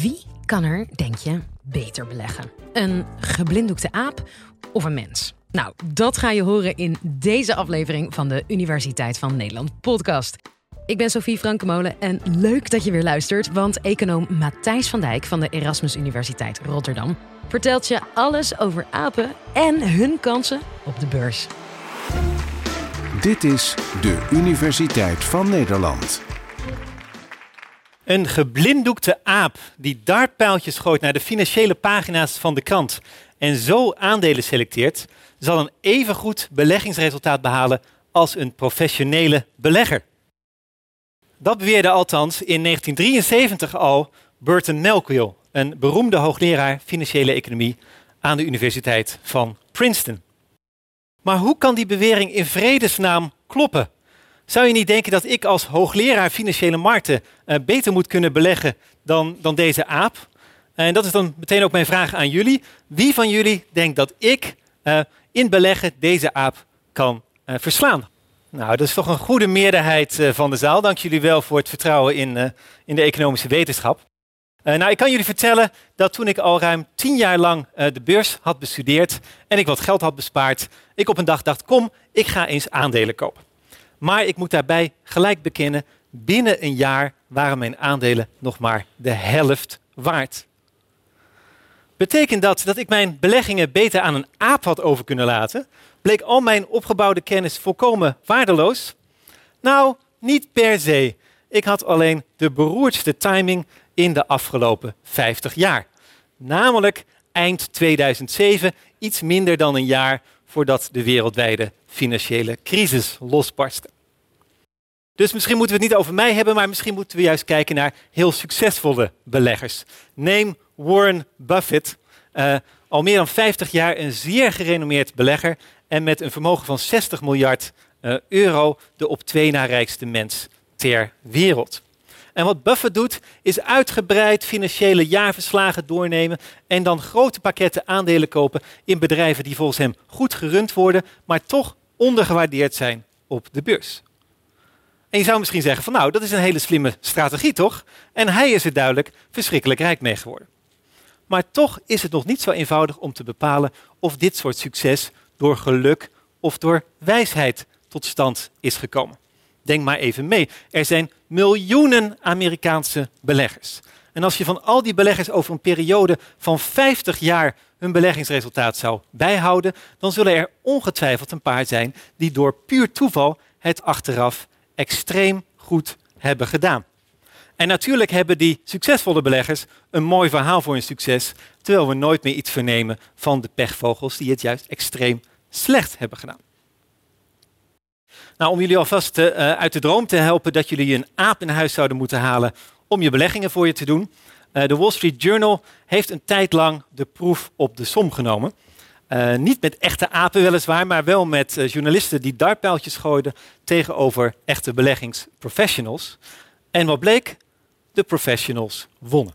Wie kan er, denk je, beter beleggen? Een geblinddoekte aap of een mens? Nou, dat ga je horen in deze aflevering van de Universiteit van Nederland podcast. Ik ben Sophie Frankemolen en leuk dat je weer luistert, want econoom Matthijs van Dijk van de Erasmus Universiteit Rotterdam vertelt je alles over apen en hun kansen op de beurs. Dit is de Universiteit van Nederland. Een geblinddoekte aap die dartpijltjes gooit naar de financiële pagina's van de krant en zo aandelen selecteert, zal een evengoed beleggingsresultaat behalen als een professionele belegger. Dat beweerde althans in 1973 al Burton Malkiel, een beroemde hoogleraar financiële economie aan de Universiteit van Princeton. Maar hoe kan die bewering in vredesnaam kloppen? Zou je niet denken dat ik als hoogleraar financiële markten uh, beter moet kunnen beleggen dan, dan deze aap? En dat is dan meteen ook mijn vraag aan jullie. Wie van jullie denkt dat ik uh, in beleggen deze aap kan uh, verslaan? Nou, dat is toch een goede meerderheid van de zaal. Dank jullie wel voor het vertrouwen in, in de economische wetenschap. nou, ik kan jullie vertellen dat toen ik al ruim tien jaar lang de beurs had bestudeerd en ik wat geld had bespaard, ik op een dag dacht, kom, ik ga eens aandelen kopen. Maar ik moet daarbij gelijk bekennen, binnen een jaar waren mijn aandelen nog maar de helft waard. Betekent dat dat ik mijn beleggingen beter aan een aap had over kunnen laten? Bleek al mijn opgebouwde kennis volkomen waardeloos? Nou, niet per se. Ik had alleen de beroerdste timing in de afgelopen 50 jaar. Namelijk eind 2007, iets minder dan een jaar voordat de wereldwijde financiële crisis losbarstte. Dus misschien moeten we het niet over mij hebben, maar misschien moeten we juist kijken naar heel succesvolle beleggers. Neem Warren Buffett, uh, al meer dan 50 jaar een zeer gerenommeerd belegger en met een vermogen van 60 miljard uh, euro de op twee na rijkste mens ter wereld. En wat Buffett doet, is uitgebreid financiële jaarverslagen doornemen en dan grote pakketten aandelen kopen in bedrijven die volgens hem goed gerund worden, maar toch ondergewaardeerd zijn op de beurs. En je zou misschien zeggen van nou, dat is een hele slimme strategie toch? En hij is er duidelijk verschrikkelijk rijk mee geworden. Maar toch is het nog niet zo eenvoudig om te bepalen of dit soort succes door geluk of door wijsheid tot stand is gekomen. Denk maar even mee. Er zijn miljoenen Amerikaanse beleggers. En als je van al die beleggers over een periode van 50 jaar hun beleggingsresultaat zou bijhouden, dan zullen er ongetwijfeld een paar zijn die door puur toeval het achteraf extreem goed hebben gedaan. En natuurlijk hebben die succesvolle beleggers een mooi verhaal voor hun succes, terwijl we nooit meer iets vernemen van de pechvogels die het juist extreem slecht hebben gedaan. Nou, om jullie alvast uh, uit de droom te helpen dat jullie een aap in huis zouden moeten halen om je beleggingen voor je te doen. Uh, de Wall Street Journal heeft een tijd lang de proef op de som genomen. Niet met echte apen weliswaar, maar wel met journalisten die dartpijltjes gooiden tegenover echte beleggingsprofessionals. En wat bleek? De professionals wonnen.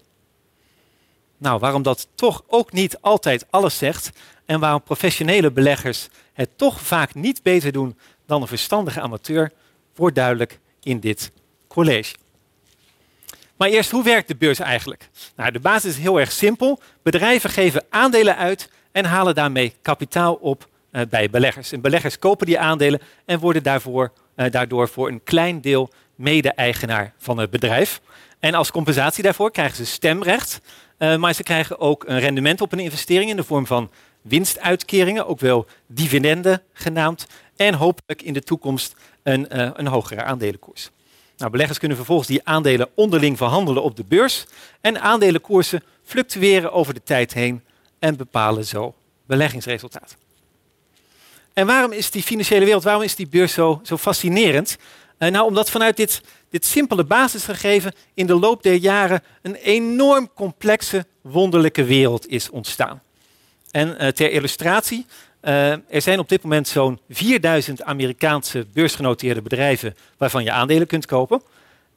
Nou, waarom dat toch ook niet altijd alles zegt en waarom professionele beleggers het toch vaak niet beter doen dan een verstandige amateur, wordt duidelijk in dit college. Maar eerst, hoe werkt de beurs eigenlijk? Nou, de basis is heel erg simpel. Bedrijven geven aandelen uit en halen daarmee kapitaal op uh, bij beleggers. En beleggers kopen die aandelen en worden daarvoor, uh, daardoor voor een klein deel mede-eigenaar van het bedrijf. En als compensatie daarvoor krijgen ze stemrecht, uh, maar ze krijgen ook een rendement op een investering in de vorm van winstuitkeringen, ook wel dividenden genaamd, en hopelijk in de toekomst een, een hogere aandelenkoers. Nou, beleggers kunnen vervolgens die aandelen onderling verhandelen op de beurs en aandelenkoersen fluctueren over de tijd heen en bepalen zo beleggingsresultaat. En waarom is die financiële wereld, waarom is die beurs zo, zo fascinerend? Uh, nou, omdat vanuit dit, dit simpele basisgegeven in de loop der jaren een enorm complexe, wonderlijke wereld is ontstaan. En uh, ter illustratie, uh, er zijn op dit moment zo'n 4000 Amerikaanse beursgenoteerde bedrijven waarvan je aandelen kunt kopen.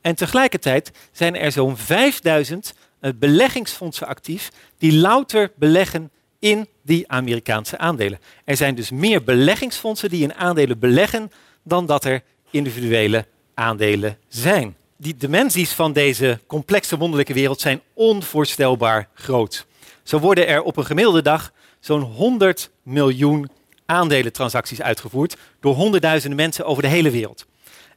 En tegelijkertijd zijn er zo'n 5000 uh, beleggingsfondsen actief die louter beleggen in die Amerikaanse aandelen. Er zijn dus meer beleggingsfondsen die in aandelen beleggen dan dat er individuele aandelen zijn die dimensies van deze complexe wonderlijke wereld zijn onvoorstelbaar groot. Zo worden er op een gemiddelde dag zo'n 100 miljoen aandelentransacties uitgevoerd door honderdduizenden mensen over de hele wereld.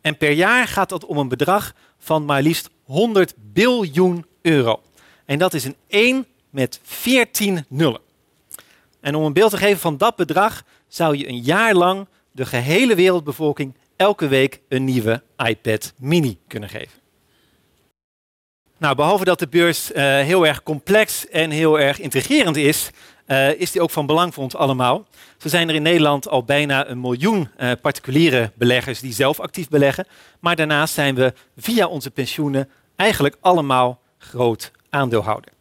En per jaar gaat dat om een bedrag van maar liefst 100 biljoen euro. En dat is een 1 met 14 nullen. En om een beeld te geven van dat bedrag zou je een jaar lang de gehele wereldbevolking elke week een nieuwe iPad mini kunnen geven. Nou, behalve dat de beurs uh, heel erg complex en heel erg intrigerend is, uh, is die ook van belang voor ons allemaal. Zo zijn er in Nederland al bijna een miljoen uh, particuliere beleggers die zelf actief beleggen. Maar daarnaast zijn we via onze pensioenen eigenlijk allemaal groot aandeelhouder.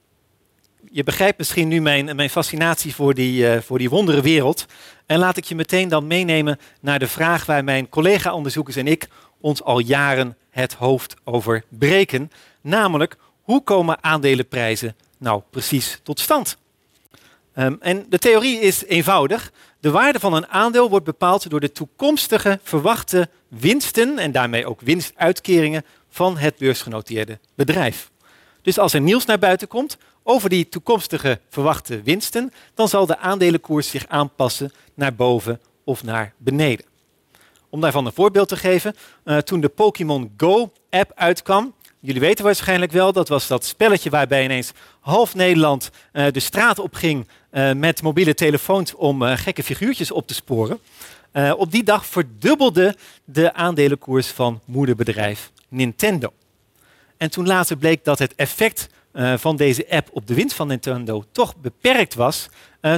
Je begrijpt misschien nu mijn, mijn fascinatie voor die, uh, voor die wondere wereld. En laat ik je meteen dan meenemen naar de vraag waar mijn collega-onderzoekers en ik ons al jaren het hoofd over breken. Namelijk, hoe komen aandelenprijzen nou precies tot stand? Um, en de theorie is eenvoudig. De waarde van een aandeel wordt bepaald door de toekomstige verwachte winsten en daarmee ook winstuitkeringen van het beursgenoteerde bedrijf. Dus als er nieuws naar buiten komt over die toekomstige verwachte winsten, dan zal de aandelenkoers zich aanpassen naar boven of naar beneden. Om daarvan een voorbeeld te geven, uh, toen de Pokémon Go-app uitkwam, jullie weten waarschijnlijk wel, dat was dat spelletje waarbij ineens half Nederland uh, de straat op ging uh, met mobiele telefoons om gekke figuurtjes op te sporen. op die dag verdubbelde de aandelenkoers van moederbedrijf Nintendo. En toen later bleek dat het effect van deze app op de winst van Nintendo toch beperkt was,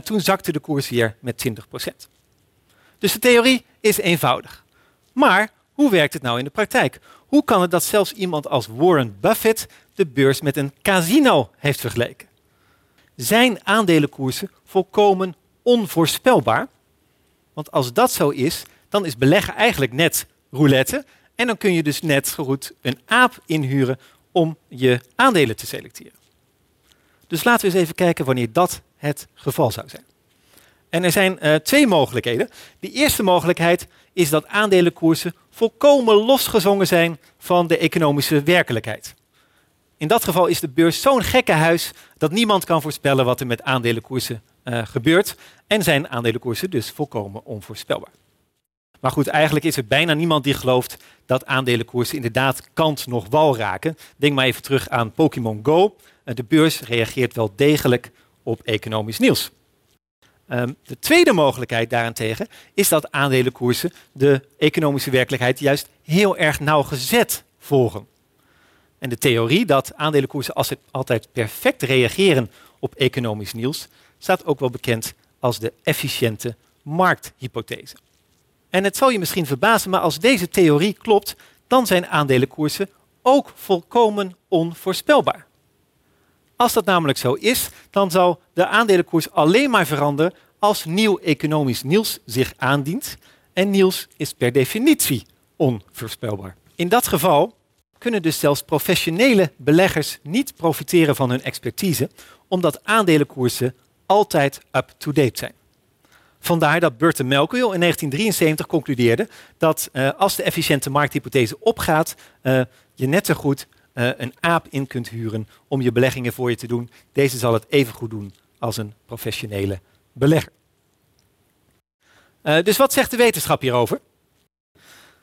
toen zakte de koers weer met 20%. Dus de theorie is eenvoudig. Maar hoe werkt het nou in de praktijk? Hoe kan het dat zelfs iemand als Warren Buffett de beurs met een casino heeft vergeleken? Zijn aandelenkoersen volkomen onvoorspelbaar? Want als dat zo is, dan is beleggen eigenlijk net roulette. En dan kun je dus net zo goed een aap inhuren om je aandelen te selecteren. Dus laten we eens even kijken wanneer dat het geval zou zijn. En er zijn uh, twee mogelijkheden. De eerste mogelijkheid is dat aandelenkoersen volkomen losgezongen zijn van de economische werkelijkheid. In dat geval is de beurs zo'n gekke huis dat niemand kan voorspellen wat er met aandelenkoersen uh, gebeurt. En zijn aandelenkoersen dus volkomen onvoorspelbaar. Maar goed, eigenlijk is er bijna niemand die gelooft dat aandelenkoersen inderdaad kant nog wal raken. Denk maar even terug aan Pokémon Go. Eh, de beurs reageert wel degelijk op economisch nieuws. Um, de tweede mogelijkheid daarentegen is dat aandelenkoersen de economische werkelijkheid juist heel erg nauwgezet volgen. En de theorie dat aandelenkoersen altijd perfect reageren op economisch nieuws staat ook wel bekend als de efficiënte markthypothese. En het zal je misschien verbazen, maar als deze theorie klopt, dan zijn aandelenkoersen ook volkomen onvoorspelbaar. Als dat namelijk zo is, dan zal de aandelenkoers alleen maar veranderen als nieuw economisch nieuws zich aandient. En nieuws is per definitie onvoorspelbaar. In dat geval kunnen dus zelfs professionele beleggers niet profiteren van hun expertise, omdat aandelenkoersen altijd up-to-date zijn. Vandaar dat Burton Malkiel in 1973 concludeerde dat uh, als de efficiënte markthypothese opgaat, uh, je net zo goed uh, een aap in kunt huren om je beleggingen voor je te doen. Deze zal het even goed doen als een professionele belegger. dus wat zegt de wetenschap hierover?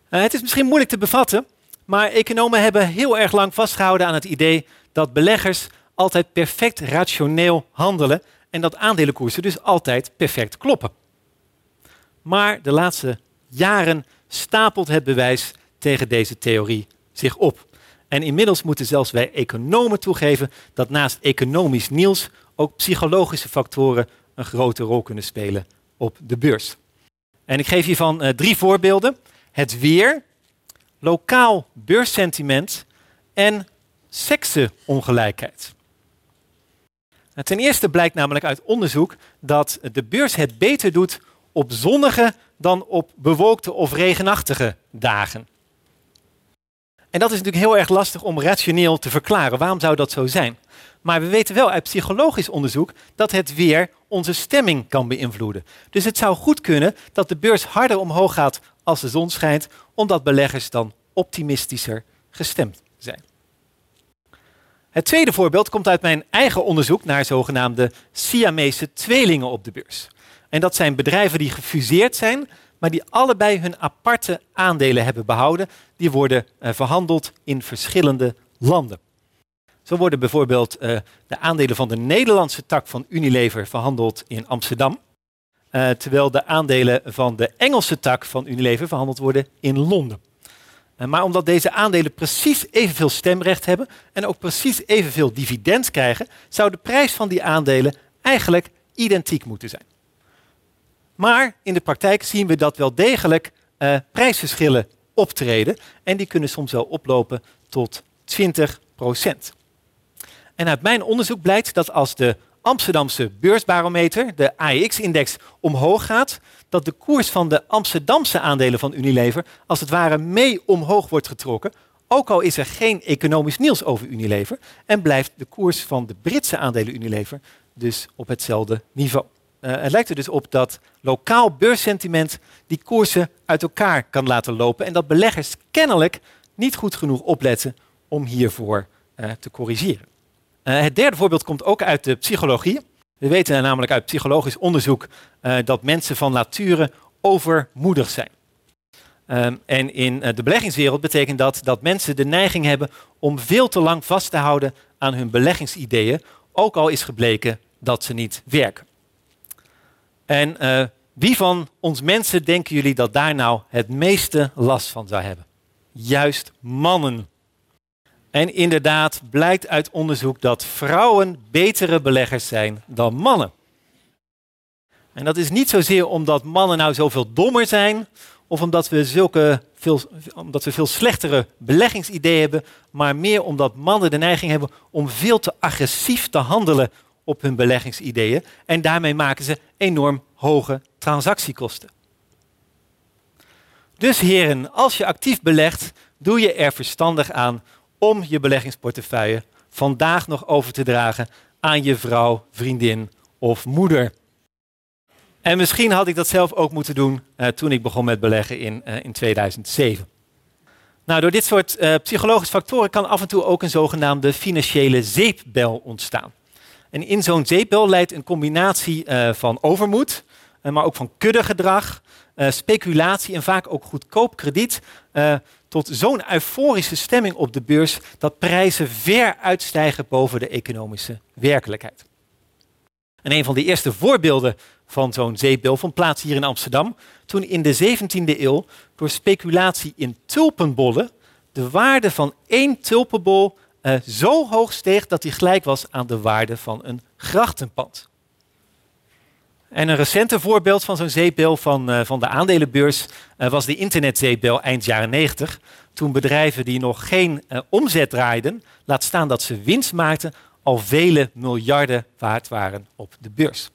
het is misschien moeilijk te bevatten, maar economen hebben heel erg lang vastgehouden aan het idee dat beleggers altijd perfect rationeel handelen en dat aandelenkoersen dus altijd perfect kloppen. Maar de laatste jaren stapelt het bewijs tegen deze theorie zich op. En inmiddels moeten zelfs wij economen toegeven dat naast economisch nieuws ook psychologische factoren een grote rol kunnen spelen op de beurs. En ik geef hiervan uh, drie voorbeelden. Het weer, lokaal beurssentiment en seksenongelijkheid. Nou, ten eerste blijkt namelijk uit onderzoek dat de beurs het beter doet op zonnige dan op bewolkte of regenachtige dagen. En dat is natuurlijk heel erg lastig om rationeel te verklaren. Waarom zou dat zo zijn? Maar we weten wel uit psychologisch onderzoek dat het weer onze stemming kan beïnvloeden. Dus het zou goed kunnen dat de beurs harder omhoog gaat als de zon schijnt, omdat beleggers dan optimistischer gestemd zijn. Het tweede voorbeeld komt uit mijn eigen onderzoek naar zogenaamde Siamese tweelingen op de beurs. En dat zijn bedrijven die gefuseerd zijn, maar die allebei hun aparte aandelen hebben behouden. Die worden uh, verhandeld in verschillende landen. Zo worden bijvoorbeeld uh, de aandelen van de Nederlandse tak van Unilever verhandeld in Amsterdam. Uh, terwijl de aandelen van de Engelse tak van Unilever verhandeld worden in Londen. Maar omdat deze aandelen precies evenveel stemrecht hebben en ook precies evenveel dividend krijgen, zou de prijs van die aandelen eigenlijk identiek moeten zijn. Maar in de praktijk zien we dat wel degelijk uh, prijsverschillen optreden en die kunnen soms wel oplopen tot 20 procent. En uit mijn onderzoek blijkt dat als de Amsterdamse beursbarometer, de AEX-index, omhoog gaat, dat de koers van de Amsterdamse aandelen van Unilever als het ware mee omhoog wordt getrokken, ook al is er geen economisch nieuws over Unilever en blijft de koers van de Britse aandelen Unilever dus op hetzelfde niveau. Uh, het lijkt er dus op dat lokaal beurssentiment die koersen uit elkaar kan laten lopen en dat beleggers kennelijk niet goed genoeg opletten om hiervoor uh, te corrigeren. Uh, het derde voorbeeld komt ook uit de psychologie. We weten namelijk uit psychologisch onderzoek dat mensen van nature overmoedig zijn. Um, en in de beleggingswereld betekent dat dat mensen de neiging hebben om veel te lang vast te houden aan hun beleggingsideeën, ook al is gebleken dat ze niet werken. En uh, wie van ons mensen denken jullie dat daar nou het meeste last van zou hebben? Juist mannen. En inderdaad blijkt uit onderzoek dat vrouwen betere beleggers zijn dan mannen. En dat is niet zozeer omdat mannen nou zoveel dommer zijn, of omdat we, zulke veel, omdat we veel slechtere beleggingsideeën hebben, maar meer omdat mannen de neiging hebben om veel te agressief te handelen op hun beleggingsideeën en daarmee maken ze enorm hoge transactiekosten. Dus heren, als je actief belegt, doe je er verstandig aan om je beleggingsportefeuille vandaag nog over te dragen aan je vrouw, vriendin of moeder. En misschien had ik dat zelf ook moeten doen uh, toen ik begon met beleggen in, uh, in 2007. Nou, door dit soort uh, psychologische factoren kan af en toe ook een zogenaamde financiële zeepbel ontstaan. En in zo'n zeepbel leidt een combinatie uh, van overmoed, uh, maar ook van kuddegedrag, uh, speculatie en vaak ook goedkoop krediet tot zo'n euforische stemming op de beurs dat prijzen ver uitstijgen boven de economische werkelijkheid. En een van de eerste voorbeelden van zo'n zeepbel vond plaats hier in Amsterdam, toen in de 17e eeuw door speculatie in tulpenbollen de waarde van één tulpenbol uh, zo hoog steeg dat hij gelijk was aan de waarde van een grachtenpand. En een recente voorbeeld van zo'n zeepbel van, uh, van de aandelenbeurs uh, was de internetzeepbel eind jaren 90. Toen bedrijven die nog geen omzet draaiden, laat staan dat ze winst maakten, al vele miljarden waard waren op de beurs.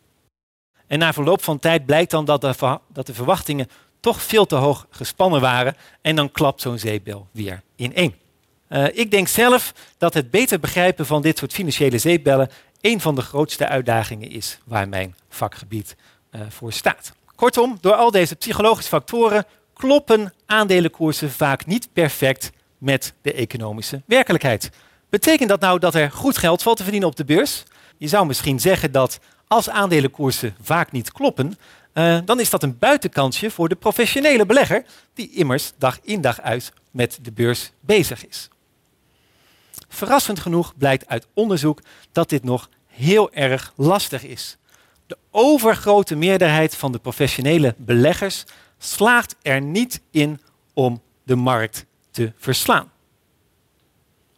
En na verloop van tijd blijkt dan dat de, dat de verwachtingen toch veel te hoog gespannen waren en dan klapt zo'n zeepbel weer ineen. Uh, ik denk zelf dat het beter begrijpen van dit soort financiële zeepbellen een van de grootste uitdagingen is waar mijn vakgebied uh, voor staat. Kortom, door al deze psychologische factoren kloppen aandelenkoersen vaak niet perfect met de economische werkelijkheid. Betekent dat nou dat er goed geld valt te verdienen op de beurs? Je zou misschien zeggen dat als aandelenkoersen vaak niet kloppen, uh, dan is dat een buitenkansje voor de professionele belegger, die immers dag in dag uit met de beurs bezig is. Verrassend genoeg blijkt uit onderzoek dat dit nog heel erg lastig is. De overgrote meerderheid van de professionele beleggers slaagt er niet in om de markt te verslaan.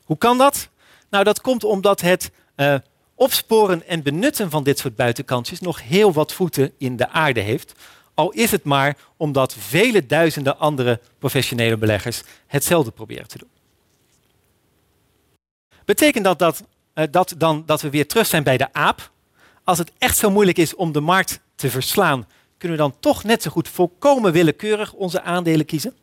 Hoe kan dat? Nou, dat komt omdat het uh, opsporen en benutten van dit soort buitenkantjes nog heel wat voeten in de aarde heeft. Al is het maar omdat vele duizenden andere professionele beleggers hetzelfde proberen te doen. Betekent dat, dat, uh, dat dan dat we weer terug zijn bij de aap? Als het echt zo moeilijk is om de markt te verslaan, kunnen we dan toch net zo goed volkomen willekeurig onze aandelen kiezen?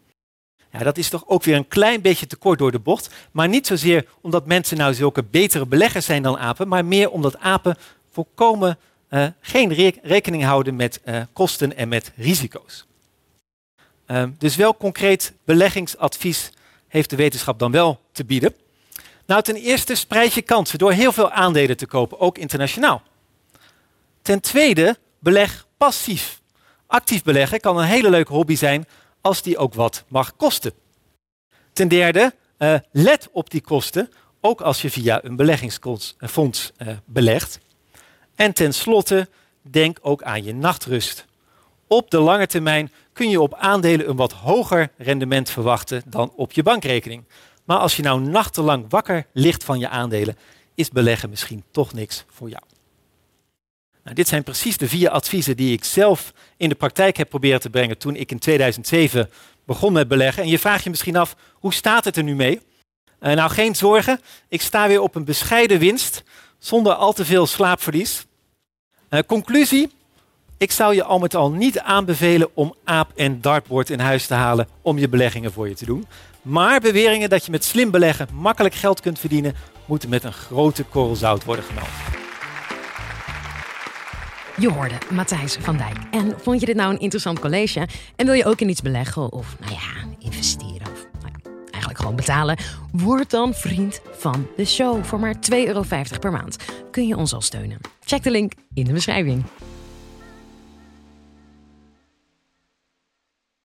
Ja, dat is toch ook weer een klein beetje te kort door de bocht. Maar niet zozeer omdat mensen nou zulke betere beleggers zijn dan apen, maar meer omdat apen volkomen uh, geen re rekening houden met uh, kosten en met risico's. Uh, dus wel concreet beleggingsadvies heeft de wetenschap dan wel te bieden. Nou, ten eerste spreid je kansen door heel veel aandelen te kopen, ook internationaal. Ten tweede, beleg passief. Actief beleggen kan een hele leuke hobby zijn als die ook wat mag kosten. Ten derde, uh, let op die kosten, ook als je via een beleggingsfonds uh, belegt. En tenslotte, denk ook aan je nachtrust. Op de lange termijn kun je op aandelen een wat hoger rendement verwachten dan op je bankrekening. Maar als je nou nachtenlang wakker ligt van je aandelen, is beleggen misschien toch niks voor jou. Nou, dit zijn precies de vier adviezen die ik zelf in de praktijk heb proberen te brengen toen ik in 2007 begon met beleggen. En je vraagt je misschien af, hoe staat het er nu mee? Uh, nou, geen zorgen. Ik sta weer op een bescheiden winst, zonder al te veel slaapverlies. Uh, conclusie, ik zou je al met al niet aanbevelen om aap en dartboard in huis te halen om je beleggingen voor je te doen. Maar beweringen dat je met slim beleggen makkelijk geld kunt verdienen, moeten met een grote korrel zout worden genomen. Je hoorde Matthijs van Dijk. En vond je dit nou een interessant college? En wil je ook in iets beleggen of, nou ja, investeren of nou eigenlijk gewoon betalen? Word dan vriend van de show. Voor maar 2,50 euro per maand kun je ons al steunen. Check de link in de beschrijving.